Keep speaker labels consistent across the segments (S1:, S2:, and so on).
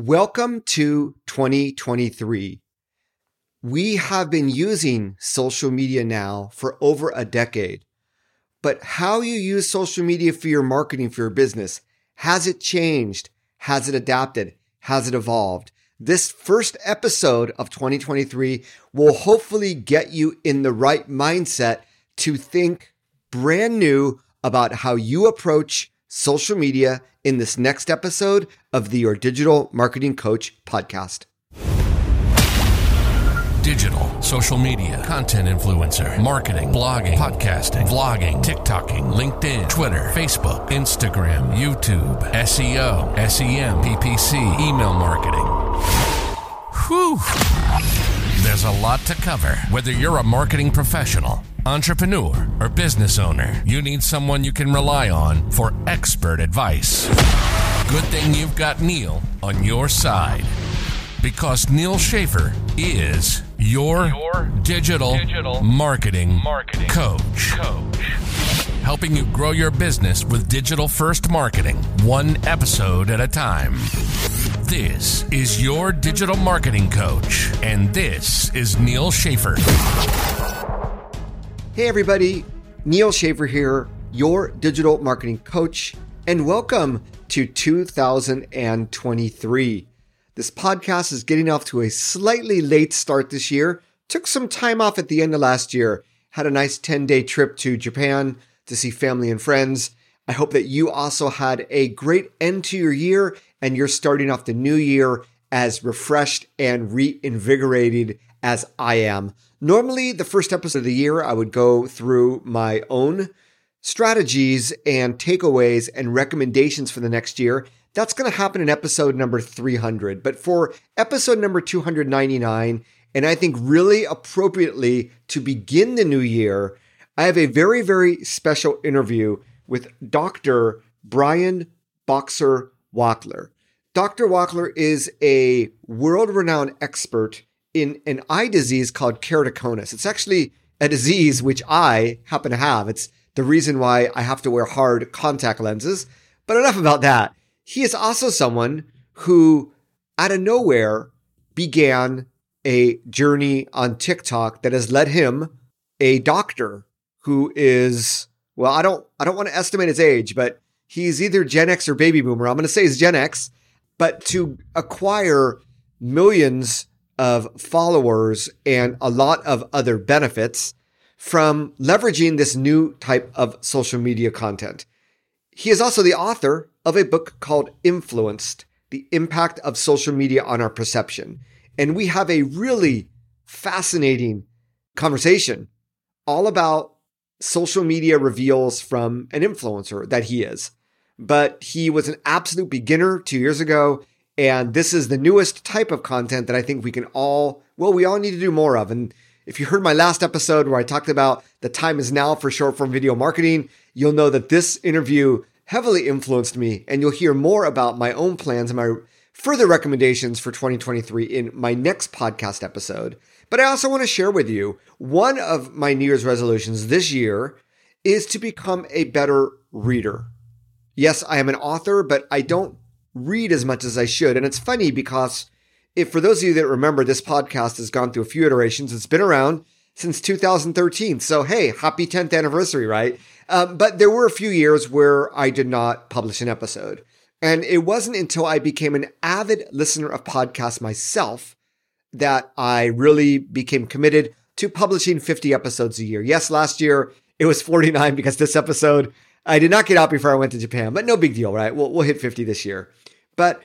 S1: Welcome to 2023. We have been using social media now for over a decade. But how you use social media for your marketing for your business, has it changed? Has it adapted? Has it evolved? This first episode of 2023 will hopefully get you in the right mindset to think brand new about how you approach social media in this next episode of the Your Digital Marketing Coach podcast.
S2: Digital, social media, content influencer, marketing, blogging, podcasting, vlogging, TikToking, LinkedIn, Twitter, Facebook, Instagram, YouTube, SEO, SEM, PPC, email marketing. Whew. There's a lot to cover. Whether you're a marketing professional, entrepreneur, or business owner, you need someone you can rely on for expert advice. Good thing you've got Neal on your side. Because Neal Schaffer is your,
S3: Your
S2: digital,
S3: digital
S2: marketing,
S3: marketing
S2: coach.
S3: coach.
S2: Helping you grow your business with digital first marketing, one episode at a time. This is your digital marketing coach, and this is Neal Schaffer.
S1: Hey, everybody. Neal Schaffer here, your digital marketing coach, and welcome to 2023. This podcast is getting off to a slightly late start this year. Took some time off at the end of last year, had a nice 10 day trip to Japan to see family and friends. I hope that you also had a great end to your year and you're starting off the new year as refreshed and reinvigorated as I am. Normally, the first episode of the year, I would go through my own strategies and takeaways and recommendations for the next year. That's going to happen in episode number 300. But for episode number 299, and I think really appropriately to begin the new year, I have a very, very special interview with Dr. Brian Boxer Wachler. Dr. Wachler is a world renowned expert in an eye disease called keratoconus. It's actually a disease which I happen to have. It's the reason why I have to wear hard contact lenses. But enough about that. He is also someone who, out of nowhere, began a journey on TikTok that has led him, a doctor who is, well, I don't, I don't want to estimate his age, but he's either Gen X or baby boomer. I'm going to say he's Gen X, but to acquire millions of followers and a lot of other benefits from leveraging this new type of social media content. He is also the author of a book called Influenced The Impact of Social Media on Our Perception. And we have a really fascinating conversation all about social media reveals from an influencer that he is. But he was an absolute beginner two years ago. And this is the newest type of content that I think we can all, well, we all need to do more of. And if you heard my last episode where I talked about the time is now for short form video marketing, you'll know that this interview heavily influenced me. And you'll hear more about my own plans and my further recommendations for 2023 in my next podcast episode. But I also want to share with you one of my New Year's resolutions this year is to become a better reader. Yes, I am an author, but I don't read as much as I should. And it's funny because if for those of you that remember, this podcast has gone through a few iterations. It's been around since 2013. So, hey, happy 10th anniversary, right? Um, but there were a few years where I did not publish an episode. And it wasn't until I became an avid listener of podcasts myself that I really became committed to publishing 50 episodes a year. Yes, last year it was 49 because this episode I did not get out before I went to Japan, but no big deal, right? We'll, we'll hit 50 this year. But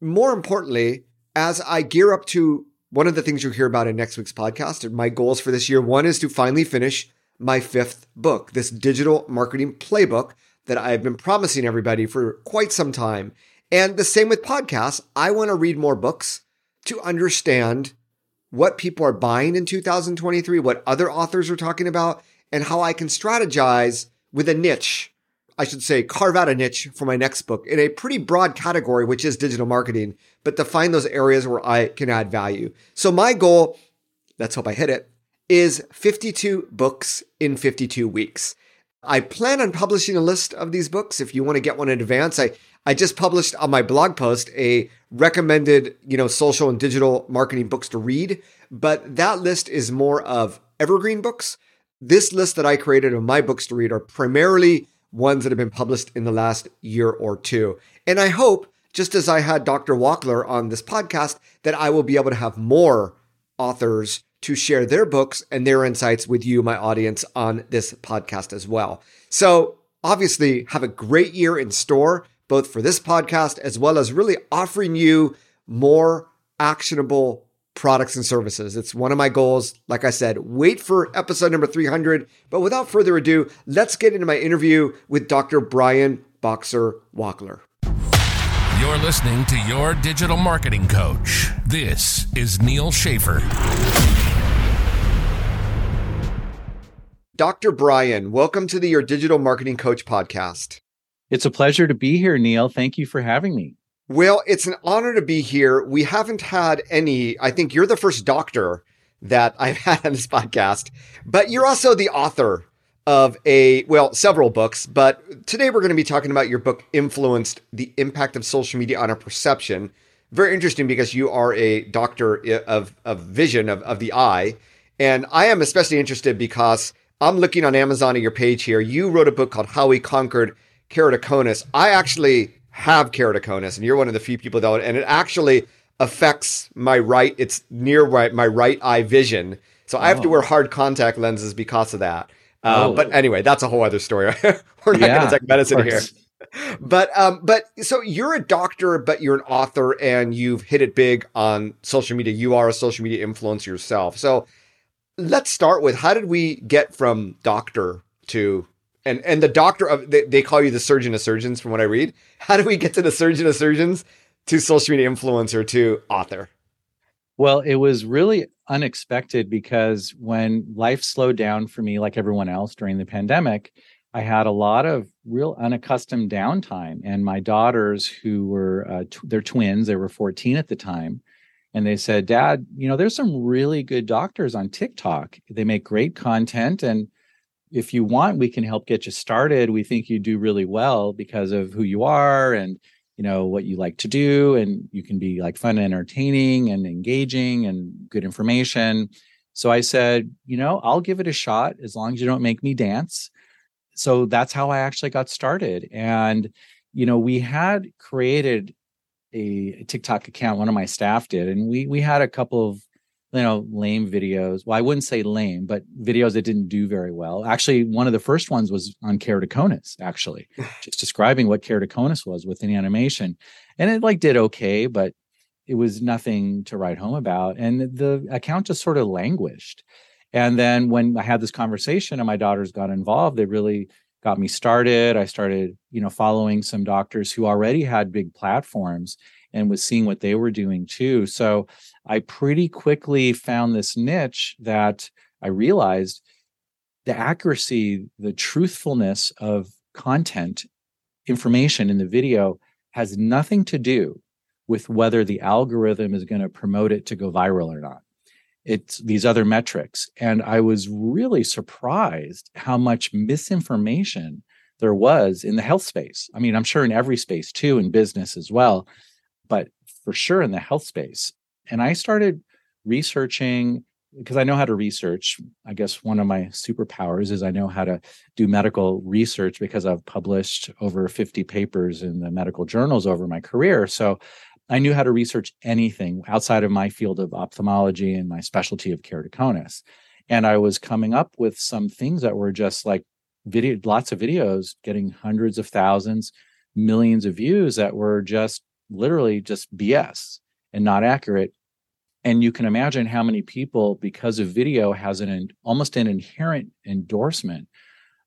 S1: more importantly, as I gear up to one of the things you'll hear about in next week's podcast, my goals for this year, one is to finally finish my fifth book, this digital marketing playbook that I've been promising everybody for quite some time. And the same with podcasts. I want to read more books to understand what people are buying in 2023, what other authors are talking about, and how I can strategize with a niche. I should say, carve out a niche for my next book in a pretty broad category, which is digital marketing, but to find those areas where I can add value. So my goal, let's hope I hit it, is 52 books in 52 weeks. I plan on publishing a list of these books. If you want to get one in advance, I, I just published on my blog post a recommended, you know, social and digital marketing books to read, but that list is more of evergreen books. This list that I created of my books to read are primarily ones that have been published in the last year or two. And I hope, just as I had Dr. Wachler on this podcast, that I will be able to have more authors to share their books and their insights with you, my audience, on this podcast as well. So, obviously, have a great year in store, both for this podcast as well as really offering you more actionable products and services. It's one of my goals. Like I said, wait for episode number 300. But without further ado, let's get into my interview with Dr. Brian Boxer Wachler.
S2: You're listening to Your Digital Marketing Coach. This is Neal Schaffer.
S1: Dr. Brian, welcome to the Your Digital Marketing Coach podcast.
S3: It's a pleasure to be here, Neal. Thank you for having me.
S1: Well, it's an honor to be here. We haven't had any, I think you're the first doctor that I've had on this podcast, but you're also the author of a, well, several books. But today we're going to be talking about your book, Influenced The Impact of Social Media on Our Perception. Very interesting because you are a doctor of, of vision, of, of the eye. And I am especially interested because I'm looking on Amazon at your page here. You wrote a book called How We Conquered Keratoconus. I actually have keratoconus, and you're one of the few people that, and it actually affects my right. It's near my, my right eye vision, so I have to oh. wear hard contact lenses because of that. Uh, oh. But anyway, that's a whole other story. We're not yeah, going to take medicine here. But um, but so you're a doctor, but you're an author, and you've hit it big on social media. You are a social media influencer yourself. So let's start with how did we get from doctor to and and the doctor of they, they call you the surgeon of surgeons from what I read. How do we get to the surgeon of surgeons to social media influencer to author?
S3: Well, it was really unexpected because when life slowed down for me, like everyone else during the pandemic, I had a lot of real unaccustomed downtime. And my daughters, who were uh, tw- they're twins, they were 14 at the time, and they said, "Dad, you know, there's some really good doctors on TikTok. They make great content, and if you want, we can help get you started. We think you do really well because of who you are and you know what you like to do and you can be like fun and entertaining and engaging and good information. So i said you know i'll give it a shot as long as you don't make me dance. So that's how i actually got started. And you know we had created a tiktok account one of my staff did and we we had a couple of you know lame videos. Well i wouldn't say lame but videos that didn't do very well. Actually one of the first ones was on keratoconus actually just describing what keratoconus was with an animation. And it like did okay but it was nothing to write home about. And the account just sort of languished. And then when i had this conversation and my daughters got involved they really got me started. I started you know following some doctors who already had big platforms and was seeing what they were doing too. So I pretty quickly found this niche that I realized the accuracy, the truthfulness of content information in the video has nothing to do with whether the algorithm is going to promote it to go viral or not. It's these other metrics. And I was really surprised how much misinformation there was in the health space. I mean, I'm sure in every space too, in business as well but for sure in the health space. And I started researching because I know how to research. I guess one of my superpowers is I know how to do medical research because I've published over 50 papers in the medical journals over my career. So I knew how to research anything outside of my field of ophthalmology and my specialty of keratoconus. And I was coming up with some things that were just like video, lots of videos getting hundreds of thousands, millions of views that were just literally just BS and not accurate. And you can imagine how many people, because of video, has an almost an inherent endorsement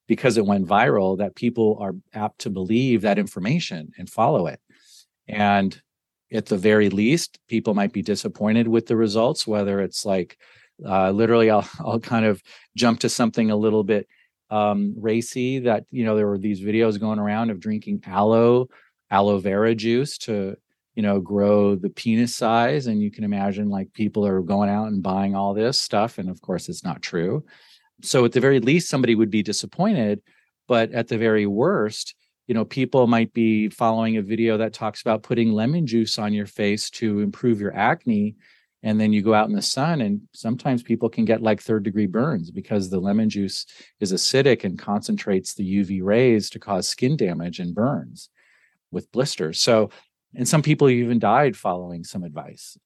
S3: because it went viral that people are apt to believe that information and follow it. And at the very least, people might be disappointed with the results, whether it's like uh, literally, I'll, I'll kind of jump to something a little bit um, racy that, you know, there were these videos going around of drinking aloe aloe vera juice to you know grow the penis size and you can imagine like people are going out and buying all this stuff and of course it's not true so at the very least somebody would be disappointed but at the very worst you know, people might be following a video that talks about putting lemon juice on your face to improve your acne. And then you go out in the sun, and sometimes people can get like third degree burns because the lemon juice is acidic and concentrates the UV rays to cause skin damage and burns with blisters. So, and some people even died following some advice.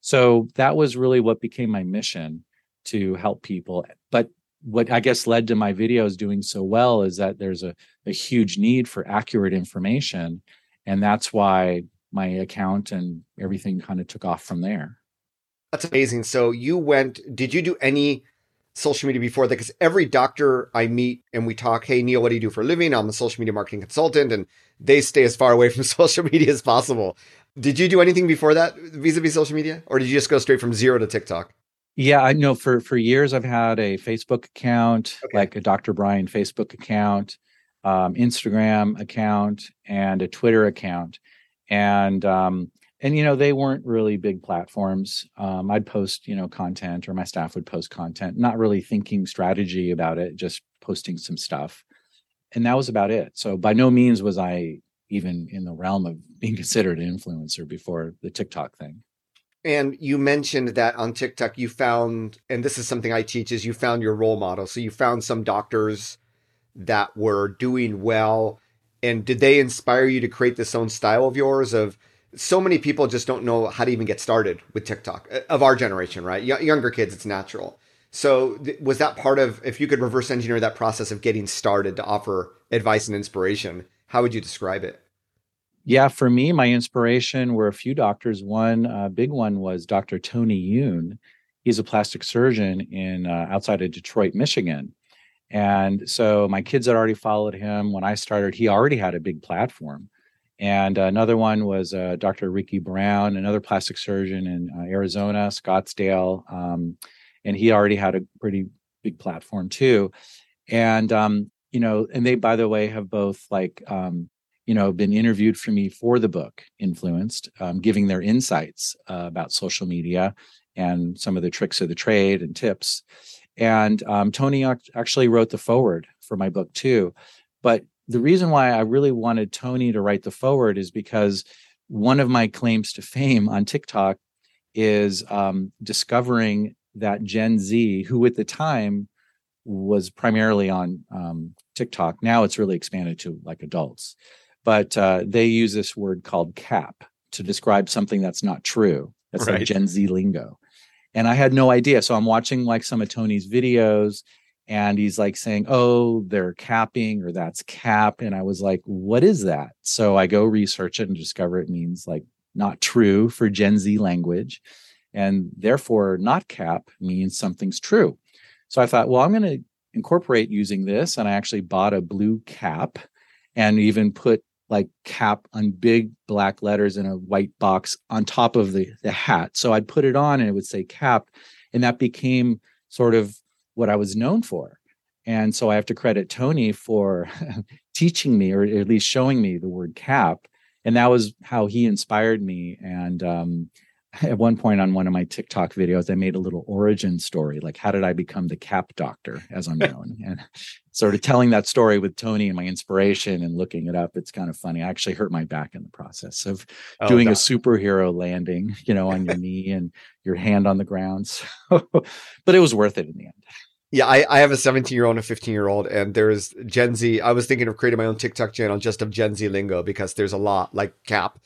S3: So that was really what became my mission to help people. But what I guess led to my videos doing so well is that there's a, a huge need for accurate information. And that's why my account and everything kind of took off from there.
S1: That's amazing. So you went, did you do any social media before that? Because every doctor I meet and we talk, hey, Neal, what do you do for a living? I'm a social media marketing consultant, and they stay as far away from social media as possible. Did you do anything before that vis a vis social media? Or did you just go straight from zero to TikTok?
S3: Yeah, I know for for years I've had a Facebook account, okay. like a Dr. Brian Facebook account, um, Instagram account, and a Twitter account, and um, and you know they weren't really big platforms. Um, I'd post you know content, or my staff would post content, not really thinking strategy about it, just posting some stuff, and that was about it. So by no means was I even in the realm of being considered an influencer before the TikTok thing.
S1: And you mentioned that on TikTok you found, and this is something I teach, is you found your role model. So you found some doctors that were doing well. And did they inspire you to create this own style of yours? Of so many people just don't know how to even get started with TikTok uh, of our generation, right? Y- younger kids, it's natural. So th- was that part of if you could reverse engineer that process of getting started to offer advice and inspiration? How would you describe it?
S3: Yeah, for me, my inspiration were a few doctors. One uh, big one was Dr. Tony Youn. He's a plastic surgeon in uh, outside of Detroit, Michigan. And so my kids had already followed him. When I started, he already had a big platform. And another one was uh, Dr. Ricky Brown, another plastic surgeon in uh, Arizona, Scottsdale. Um, and he already had a pretty big platform too. And, um, you know, and they, by the way, have both like um, you know been interviewed for me for the book influenced um, giving their insights uh, about social media and some of the tricks of the trade and tips and um, tony actually wrote the forward for my book too but the reason why i really wanted tony to write the forward is because one of my claims to fame on tiktok is um, discovering that gen z who at the time was primarily on um, tiktok now it's really expanded to like adults but uh, they use this word called cap to describe something that's not true. That's right. like Gen Z lingo. And I had no idea. So I'm watching like some of Tony's videos and he's like saying, Oh, they're capping or that's cap. And I was like, What is that? So I go research it and discover it means like not true for Gen Z language. And therefore, not cap means something's true. So I thought, well, I'm going to incorporate using this. And I actually bought a blue cap and even put like cap on big black letters in a white box on top of the, the hat. So I'd put it on and it would say cap. And that became sort of what I was known for. And so I have to credit Tony for teaching me, or at least showing me the word cap. And that was how he inspired me. And um, at one point on one of my TikTok videos, I made a little origin story, like how did I become the cap doctor, as I'm known, and sort of telling that story with Tony and my inspiration and looking it up. It's kind of funny. I actually hurt my back in the process of oh, doing a superhero landing, you know, on your knee and your hand on the ground. So, but it was worth it in the end.
S1: Yeah, I, I have a 17 year old and a 15 year old, and there's Gen Z. I was thinking of creating my own TikTok channel just of Gen Z lingo because there's a lot like cap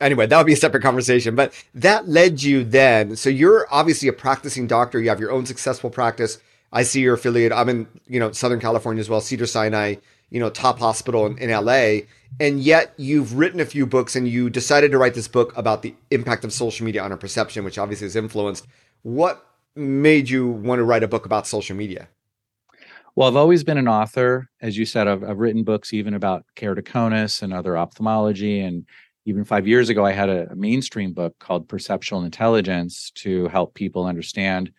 S1: anyway, that would be a separate conversation. But that led you then. So you're obviously a practicing doctor. You have your own successful practice. I see your affiliate. I'm in, you know, Southern California as well, Cedar Sinai, you know, top hospital in, in LA. And yet you've written a few books and you decided to write this book about the impact of social media on our perception, which obviously has influenced. What made you want to write a book about social media?
S3: Well, I've always been an author. As you said, I've, I've written books even about keratoconus and other ophthalmology and even five years ago, I had a, a mainstream book called Perceptual Intelligence to help people understand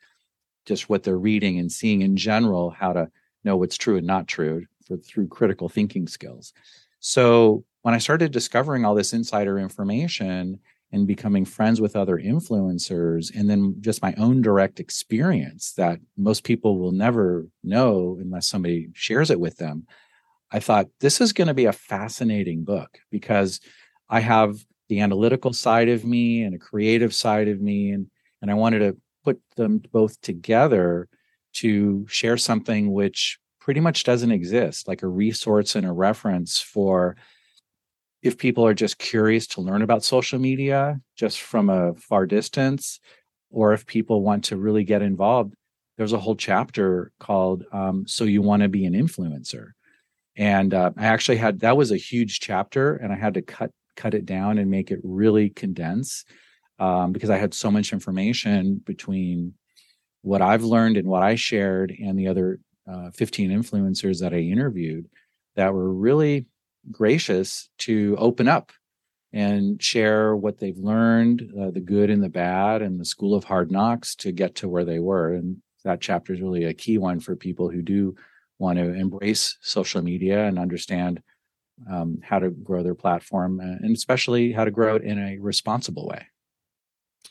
S3: just what they're reading and seeing in general, how to know what's true and not true for, through critical thinking skills. So when I started discovering all this insider information and becoming friends with other influencers, and then just my own direct experience that most people will never know unless somebody shares it with them, I thought this is going to be a fascinating book because I have the analytical side of me and a creative side of me and and I wanted to put them both together to share something which pretty much doesn't exist like a resource and a reference for if people are just curious to learn about social media just from a far distance or if people want to really get involved there's a whole chapter called um, so you want to be an influencer. And uh, i actually had that was a huge chapter and i had to cut cut it down and make it really condense um, because i had so much information between what i've learned and what i shared and the other uh, 15 influencers that i interviewed that were really gracious to open up and share what they've learned, uh, the good and the bad, and the school of hard knocks to get to where they were. And that chapter is really a key one for people who do want to embrace social media and understand um, how to grow their platform, uh, and especially how to grow it in a responsible way.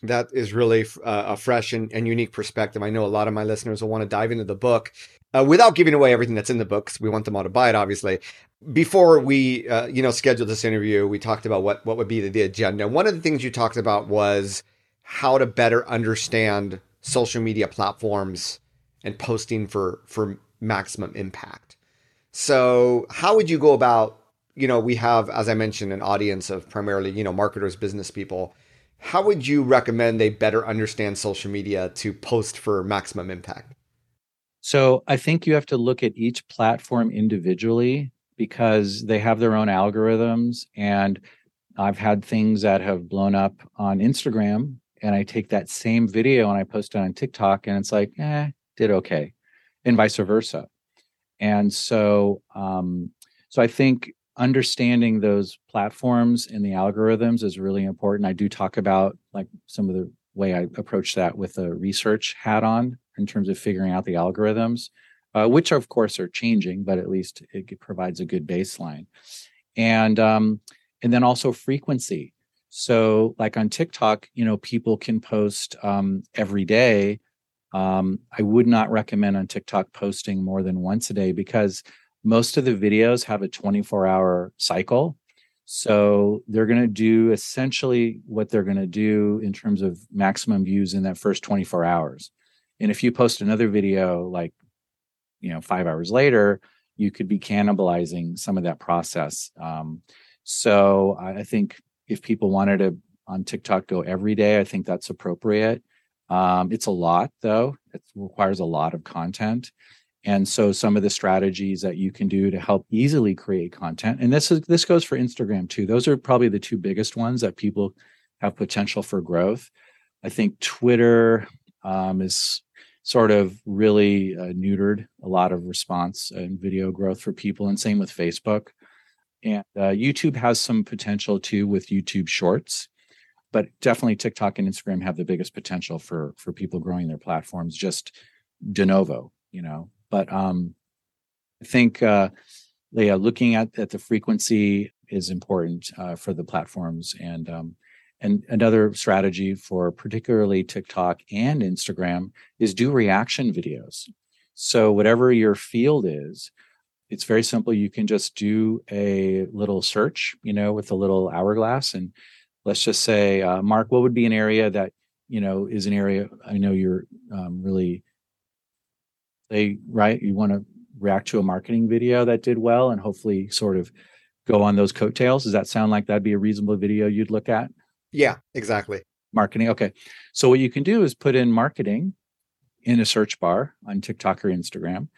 S1: That is really uh, a fresh and, and, unique perspective. I know a lot of my listeners will want to dive into the book uh, without giving away everything that's in the book. we want them all to buy it, obviously. Before we, uh, you know, scheduled this interview, we talked about what what would be the, the agenda. One of the things you talked about was how to better understand social media platforms and posting for for maximum impact. So, how would you go about? You know, we have, as I mentioned, an audience of primarily, you know, marketers, business people. How would you recommend they better understand social media to post for maximum impact?
S3: So I think you have to look at each platform individually because they have their own algorithms. And I've had things that have blown up on Instagram, and I take that same video and I post it on TikTok, and it's like, eh, did okay, and vice versa. And so, um, so I think understanding those platforms and the algorithms is really important. I do talk about like some of the way I approach that with a research hat on in terms of figuring out the algorithms, uh, which of course are changing, but at least it provides a good baseline. And um, and then also frequency. So like on TikTok, you know, people can post um, every day. Um, I would not recommend on TikTok posting more than once a day because most of the videos have a 24 hour cycle. So they're going to do essentially what they're going to do in terms of maximum views in that first 24 hours. And if you post another video like, you know, five hours later, you could be cannibalizing some of that process. Um, so I think if people wanted to on TikTok go every day, I think that's appropriate. Um, it's a lot though; it requires a lot of content. And so some of the strategies that you can do to help easily create content, and this is this goes for Instagram too. Those are probably the two biggest ones that people have potential for growth. I think Twitter um, is sort of really uh, neutered a lot of response and video growth for people, and same with Facebook. And uh, YouTube has some potential too with YouTube Shorts, but definitely TikTok and Instagram have the biggest potential for for people growing their platforms just de novo, you know. But um, I think uh, yeah, looking at at the frequency is important uh, for the platforms and um, and another strategy for particularly TikTok and Instagram is do reaction videos. So, whatever your field is, it's very simple. You can just do a little search, you know, with a little hourglass. And let's just say, uh, Mark, what would be an area that, you know, is an area I know you're um, really, say, right? You want to react to a marketing video that did well and hopefully sort of go on those coattails. Does that sound like that'd be a reasonable video you'd look at?
S1: Yeah, exactly.
S3: Marketing. Okay. So what you can do is put in marketing in a search bar on TikTok or Instagram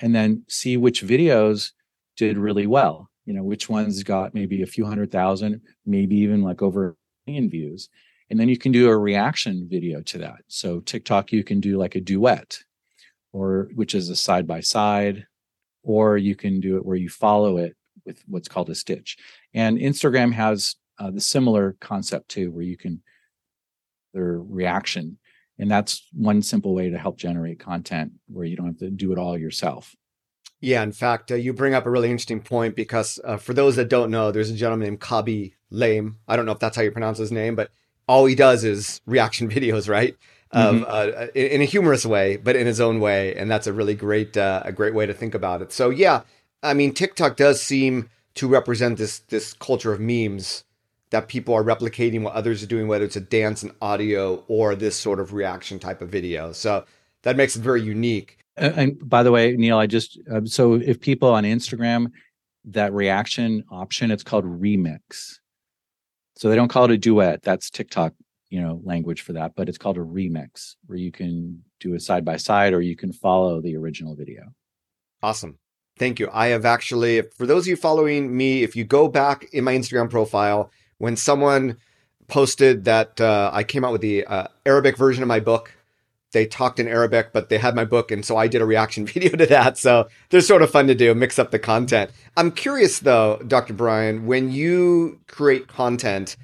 S3: and then see which videos did really well. You know, which ones got maybe a few hundred thousand, maybe even like over a million views. And then you can do a reaction video to that. So TikTok, you can do like a duet or which is a side by side, or you can do it where you follow it with what's called a stitch. And Instagram has uh, the similar concept too, where you can their reaction, and that's one simple way to help generate content where you don't have to do it all yourself.
S1: Yeah, in fact, uh, you bring up a really interesting point because uh, for those that don't know, there's a gentleman named Khaby Lame. I don't know if that's how you pronounce his name, but all he does is reaction videos, right? Mm-hmm. uh, in, in, a humorous way, but in his own way, and that's a really great uh, a great way to think about it. So yeah, I mean, TikTok does seem to represent this this culture of memes that people are replicating what others are doing, whether it's a dance and audio or this sort of reaction type of video. So that makes it very unique.
S3: And by the way, Neal, I just uh, so if people on Instagram that reaction option, it's called remix. So they don't call it a duet. That's TikTok, you know, language for that, but it's called a remix where you can do a side by side or you can follow the original video.
S1: Awesome. Thank you. I have actually, for those of you following me, if you go back in my Instagram profile, when someone posted that uh, I came out with the uh, Arabic version of my book, they talked in Arabic, but they had my book. And so I did a reaction video to that. So they're sort of fun to do, mix up the content. I'm curious though, Dr. Brian, when you create content,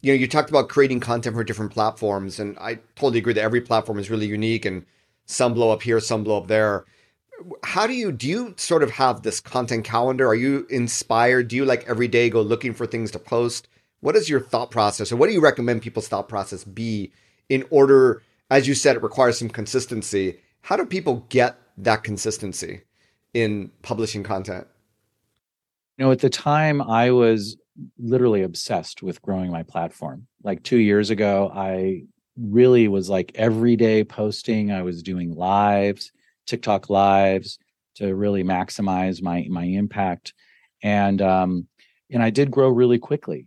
S1: you know, you talked about creating content for different platforms. And I totally agree that every platform is really unique and some blow up here, some blow up there how do you do you sort of have this content calendar are you inspired do you like every day go looking for things to post what is your thought process or what do you recommend people's thought process be in order as you said it requires some consistency? How do people get that consistency in publishing content?
S3: You know at the time i was literally obsessed with growing my platform. Like 2 years ago i really was like every day posting i was doing lives TikTok lives to really maximize my my impact. And um, and I did grow really quickly,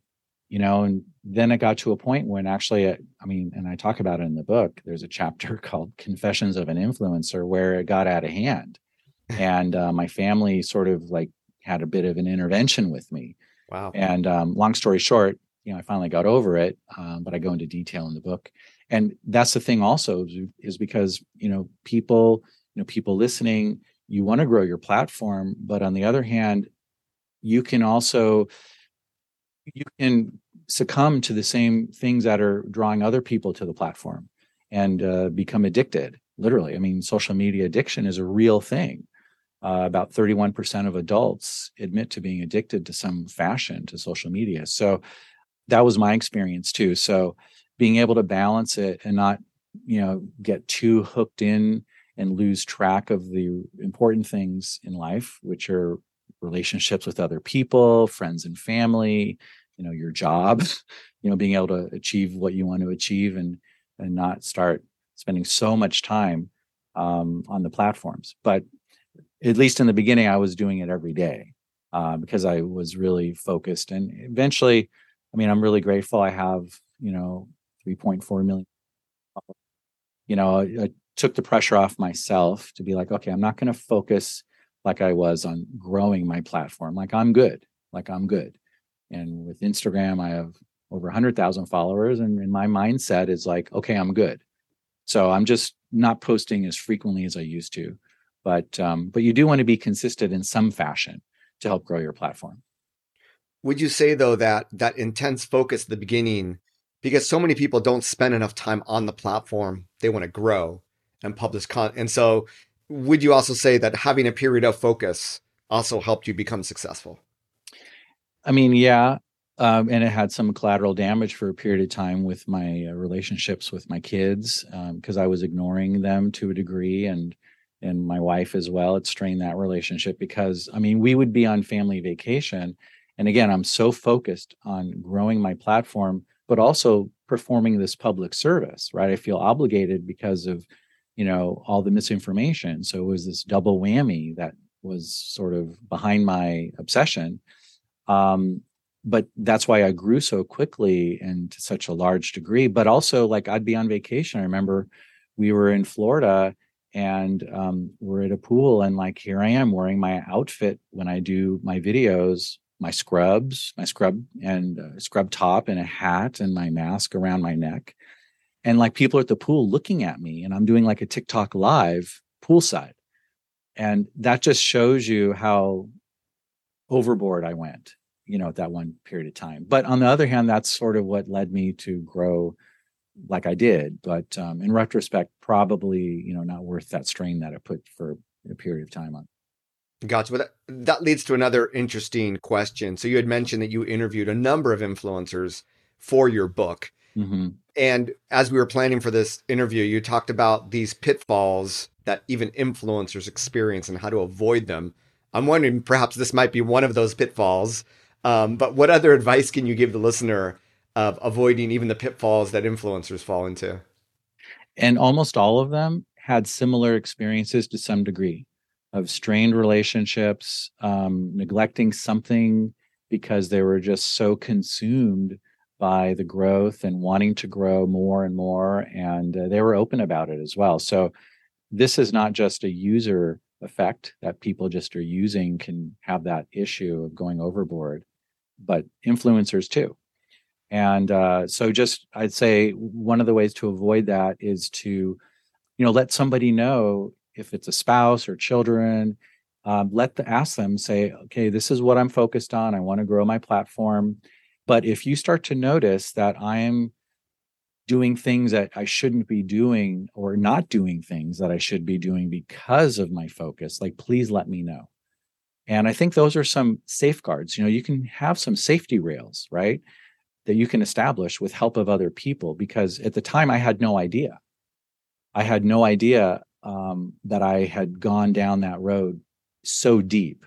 S3: you know. And then it got to a point when actually, uh, I mean, and I talk about it in the book. There's a chapter called "Confessions of an Influencer" where it got out of hand, and uh, my family sort of like had a bit of an intervention with me.
S1: Wow.
S3: And um, long story short, you know, I finally got over it, um, but I go into detail in the book. And that's the thing also is because you know people you know people listening you want to grow your platform but on the other hand you can also you can succumb to the same things that are drawing other people to the platform and uh, become addicted literally. I mean social media addiction is a real thing. Uh, about 31% of adults admit to being addicted to some fashion to social media. So that was my experience too. So being able to balance it and not you know get too hooked in and lose track of the important things in life, which are relationships with other people, friends and family, you know, your job, you know, being able to achieve what you want to achieve and and not start spending so much time um, on the platforms. But at least in the beginning, I was doing it every day uh, because I was really focused. And eventually, I mean, I'm really grateful. I have, you know, 3.4 million. You know, I took the pressure off myself to be like, okay, I'm not going to focus like I was on growing my platform. Like I'm good. Like I'm good. And with Instagram, I have over 100,000 followers. And, and my mindset is like, okay, I'm good. So I'm just not posting as frequently as I used to. But um, but you do want to be consistent in some fashion to help grow your platform.
S1: Would you say though that that intense focus at the beginning, because so many people don't spend enough time on the platform, they want to grow and publish content. And so, would you also say that having a period of focus also helped you become successful?
S3: I mean, yeah. Um, and it had some collateral damage for a period of time with my uh, relationships with my kids because um, I was ignoring them to a degree and and my wife as well. It strained that relationship because I mean we would be on family vacation, and again I'm so focused on growing my platform, but also performing this public service. Right, I feel obligated because of you know all the misinformation so it was this double whammy that was sort of behind my obsession um, but that's why i grew so quickly and to such a large degree. But also like i'd be on vacation. I remember we were in florida and um, we're at a pool and like here i am wearing my outfit when i do my videos my scrubs my scrub and uh, scrub top and a hat and my mask around my neck. And like people at the pool looking at me and i'm doing like a tiktok live poolside. And that just shows you how overboard i went you know at that one period of time but on the other hand that's sort of what led me to grow like i did but um, in retrospect probably you know not worth that strain that i put for a period of time on
S1: Gotcha. But that, that leads to another interesting question. So you had mentioned that you interviewed a number of influencers for your book. Mm-hmm. And as we were planning for this interview, you talked about these pitfalls that even influencers experience and how to avoid them. I'm wondering perhaps this might be one of those pitfalls. Um, but what other advice can you give the listener of avoiding even the pitfalls that influencers fall into?
S3: And almost all of them had similar experiences to some degree of strained relationships, um, neglecting something because they were just so consumed by the growth and wanting to grow more and more. And uh, they were open about it as well. So this is not just a user effect that people just are using can have that issue of going overboard, but influencers too. And uh, so, just I'd say one of the ways to avoid that is to, you know, let somebody know if it's a spouse or children, um, let the ask them say, okay, this is what I'm focused on. I want to grow my platform. But if you start to notice that I am doing things that I shouldn't be doing or not doing things that I should be doing because of my focus, like please let me know. And I think those are some safeguards. You know, you can have some safety rails, right? That you can establish with help of other people because at the time I had no idea. I had no idea um, that I had gone down that road so deep.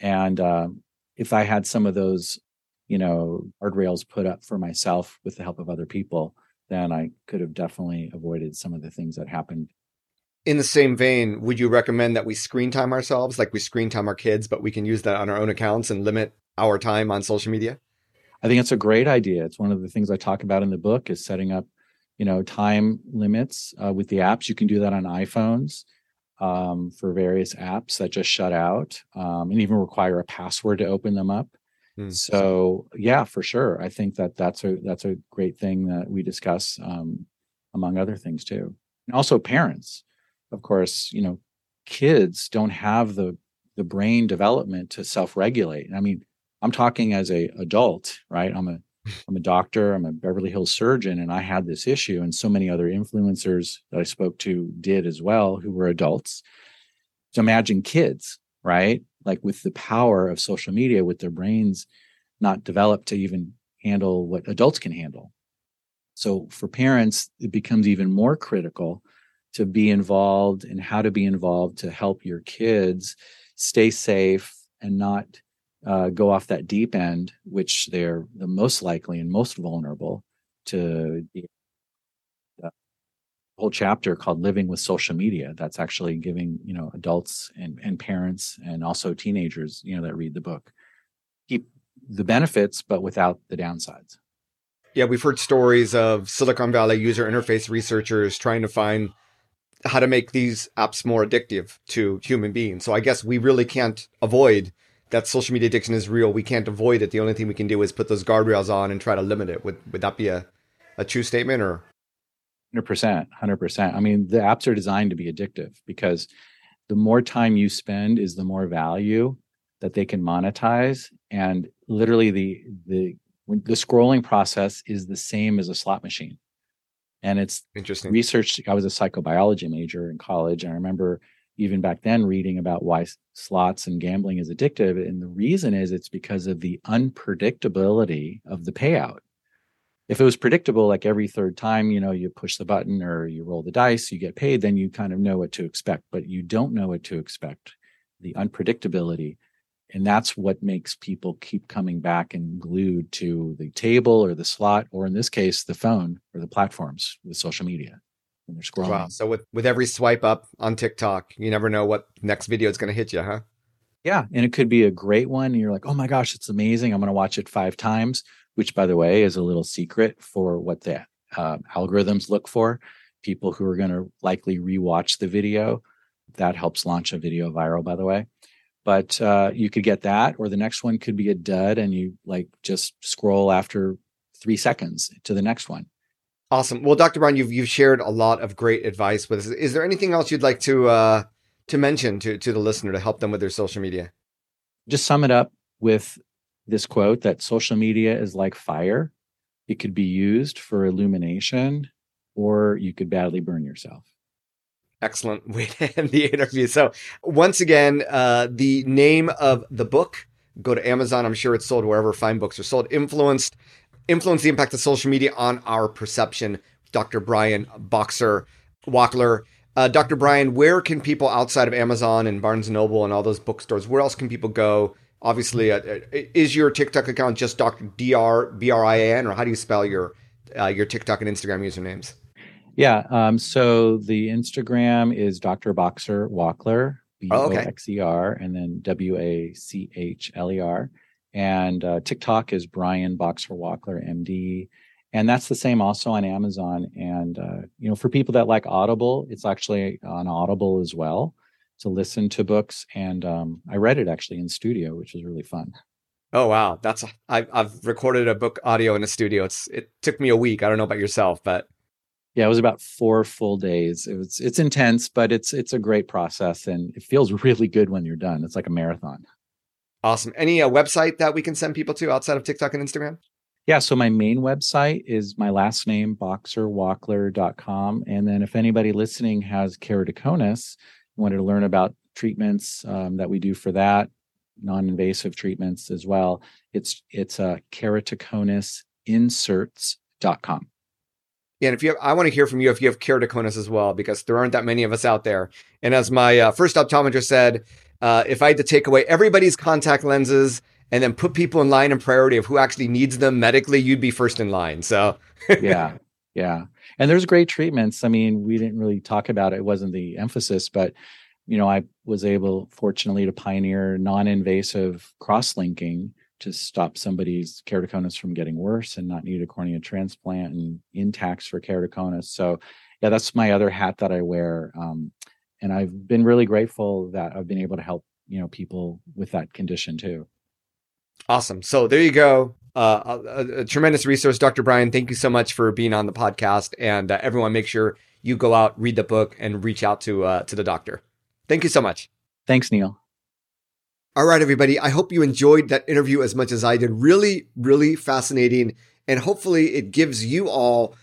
S3: And uh, if I had some of those, you know, guardrails put up for myself with the help of other people, then I could have definitely avoided some of the things that happened.
S1: In the same vein, would you recommend that we screen time ourselves like we screen time our kids, but we can use that on our own accounts and limit our time on social media?
S3: I think it's a great idea. It's one of the things I talk about in the book is setting up, you know, time limits uh, with the apps. You can do that on iPhones um, for various apps that just shut out um, and even require a password to open them up. Mm. So yeah, for sure. I think that that's a that's a great thing that we discuss um, among other things too. And also parents, of course, you know, kids don't have the the brain development to self-regulate. I mean, I'm talking as a adult, right? I'm a I'm a doctor, I'm a Beverly Hills surgeon, and I had this issue, and so many other influencers that I spoke to did as well, who were adults. So imagine kids, right? like with the power of social media with their brains not developed to even handle what adults can handle so for parents it becomes even more critical to be involved and how to be involved to help your kids stay safe and not uh, go off that deep end which they're the most likely and most vulnerable to whole chapter called living with social media that's actually giving you know adults and, and parents and also teenagers you know that read the book keep the benefits but without the downsides.
S1: Yeah we've heard stories of silicon valley user interface researchers trying to find how to make these apps more addictive to human beings. So i guess we really can't avoid that social media addiction is real. We can't avoid it. The only thing we can do is put those guardrails on and try to limit it. Would, would that be a, a true statement or
S3: Hundred percent, hundred percent. I mean, the apps are designed to be addictive because the more time you spend is the more value that they can monetize, and literally the the the scrolling process is the same as a slot machine. And it's
S1: interesting
S3: research. I was a psychobiology major in college, and I remember even back then reading about why slots and gambling is addictive. And the reason is it's because of the unpredictability of the payout if it was predictable like every third time you know you push the button or you roll the dice you get paid then you kind of know what to expect but you don't know what to expect the unpredictability. And that's what makes people keep coming back and glued to the table or the slot or in this case the phone or the platforms with social media when they're scrolling. Wow.
S1: So with with every swipe up on tiktok you never know what next video is going to hit you huh?
S3: Yeah. And it could be a great one and you're like oh my gosh it's amazing. I'm going to watch it five times which, by the way, is a little secret for what the uh, algorithms look for. People who are going to likely rewatch the video. That helps launch a video viral, by the way. But uh, you could get that, or the next one could be a dud, and you like just scroll after three seconds to the next one.
S1: Awesome. Well, Dr. Brown, you've you've shared a lot of great advice with us. Is there anything else you'd like to uh, to mention to to the listener to help them with their social media?
S3: Just sum it up with this quote that social media is like fire. It could be used for illumination or you could badly burn yourself.
S1: Excellent way to end the interview. So, once again, uh, the name of the book, go to Amazon. I'm sure it's sold wherever fine books are sold. Influenced, Influence the Impact of Social Media on Our Perception. Dr. Brian Boxer Wachler. uh, Dr. Brian, where can people outside of Amazon and Barnes and Noble and all those bookstores, where else can people go? Obviously, uh, uh is your TikTok account just Dr. Dr. B R I A N, or how do you spell your uh, your TikTok and Instagram usernames?
S3: Yeah. Um, so the Instagram is Dr. Boxer Wachler, B O X E R, and then W A C H L E R. And uh, TikTok is Brian Boxer Wachler, MD. And that's the same also on Amazon. And, uh, you know, for people that like Audible, it's actually on Audible as well to listen to books. And um, I read it actually in studio, which was really fun.
S1: Oh wow, that's I, I've recorded a book audio in a studio. It's it took me a week. I don't know about yourself, but
S3: yeah, it was about four full days. It was it's intense, but it's it's a great process, and it feels really good when you're done. It's like a marathon.
S1: Awesome. Any uh, website that we can send people to outside of TikTok and Instagram?
S3: Yeah, so my main website is my last name, boxerwachler.com. And then if anybody listening has keratoconus, wanted to learn about treatments um, that we do for that, non-invasive treatments as well. It's it's uh, keratoconusinserts.com.
S1: Yeah, and if you have, I want to hear from you if you have keratoconus as well, because there aren't that many of us out there. And as my uh, first optometrist said, uh, if I had to take away everybody's contact lenses and then put people in line in priority of who actually needs them medically, you'd be first in line. So
S3: yeah, yeah. And there's great treatments. I mean, we didn't really talk about it; it wasn't the emphasis, but you know, I was able, fortunately, to pioneer non-invasive cross-linking to stop somebody's keratoconus from getting worse and not need a cornea transplant and Intacs for keratoconus. So, yeah, that's my other hat that I wear. Um, and I've been really grateful that I've been able to help you know people with that condition too.
S1: Awesome. So there you go. Uh, a, a, tremendous resource, Dr. Brian. Thank you so much for being on the podcast, and uh, everyone, make sure you go out, read the book, and reach out to uh, to the doctor. Thank you so much.
S3: Thanks, Neal.
S1: All right, everybody. I hope you enjoyed that interview as much as I did. Really, really fascinating. And hopefully, it gives you all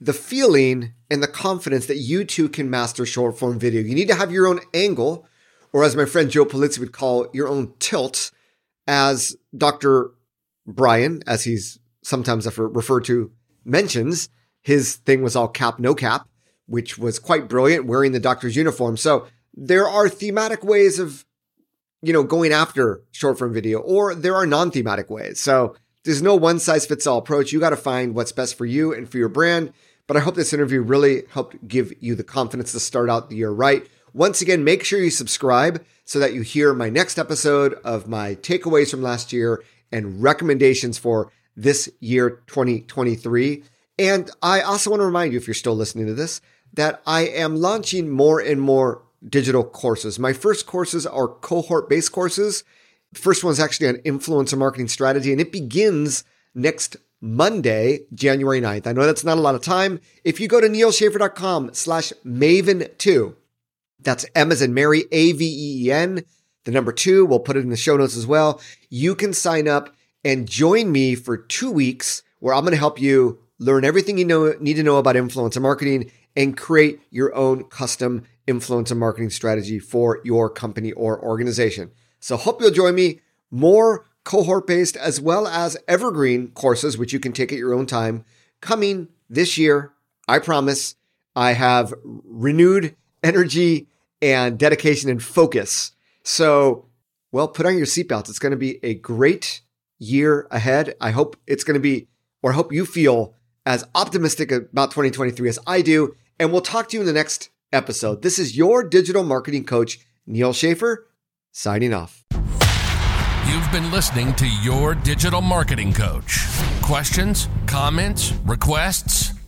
S1: the feeling and the confidence that you too can master short form video. You need to have your own angle, or as my friend Joe Pulizzi would call your own tilt, as Dr. Brian, as he's sometimes referred to, mentions. His thing was all cap, no cap, which was quite brilliant, wearing the doctor's uniform. So there are thematic ways of, you know, going after short form video, or there are non thematic ways. So there's no one size fits all approach. You got to find what's best for you and for your brand. But I hope this interview really helped give you the confidence to start out the year right. Once again, make sure you subscribe so that you hear my next episode of my takeaways from last year and recommendations for this year 2023. And I also want to remind you, if you're still listening to this, that I am launching more and more digital courses. My first courses are cohort based courses. The first one's actually on influencer marketing strategy, and it begins next Monday, January 9th. I know that's not a lot of time. If you go to nealschaffer.com slash maven2, that's M as in Mary, A V E E N, the number two, we'll put it in the show notes as well. You can sign up and join me for two weeks where I'm going to help you learn everything you know, need to know about influencer marketing and create your own custom influencer marketing strategy for your company or organization. So hope you'll join me. More cohort based as well as evergreen courses, which you can take at your own time, coming this year. I promise I have renewed energy and dedication and focus. So, well, put on your seatbelts. It's going to be a great year ahead. I hope it's going to be, or I hope you feel as optimistic about 2023 as I do. And we'll talk to you in the next episode. This is your digital marketing coach, Neal Schaffer, signing off.
S2: You've been listening to Your Digital Marketing Coach. Questions, comments, requests?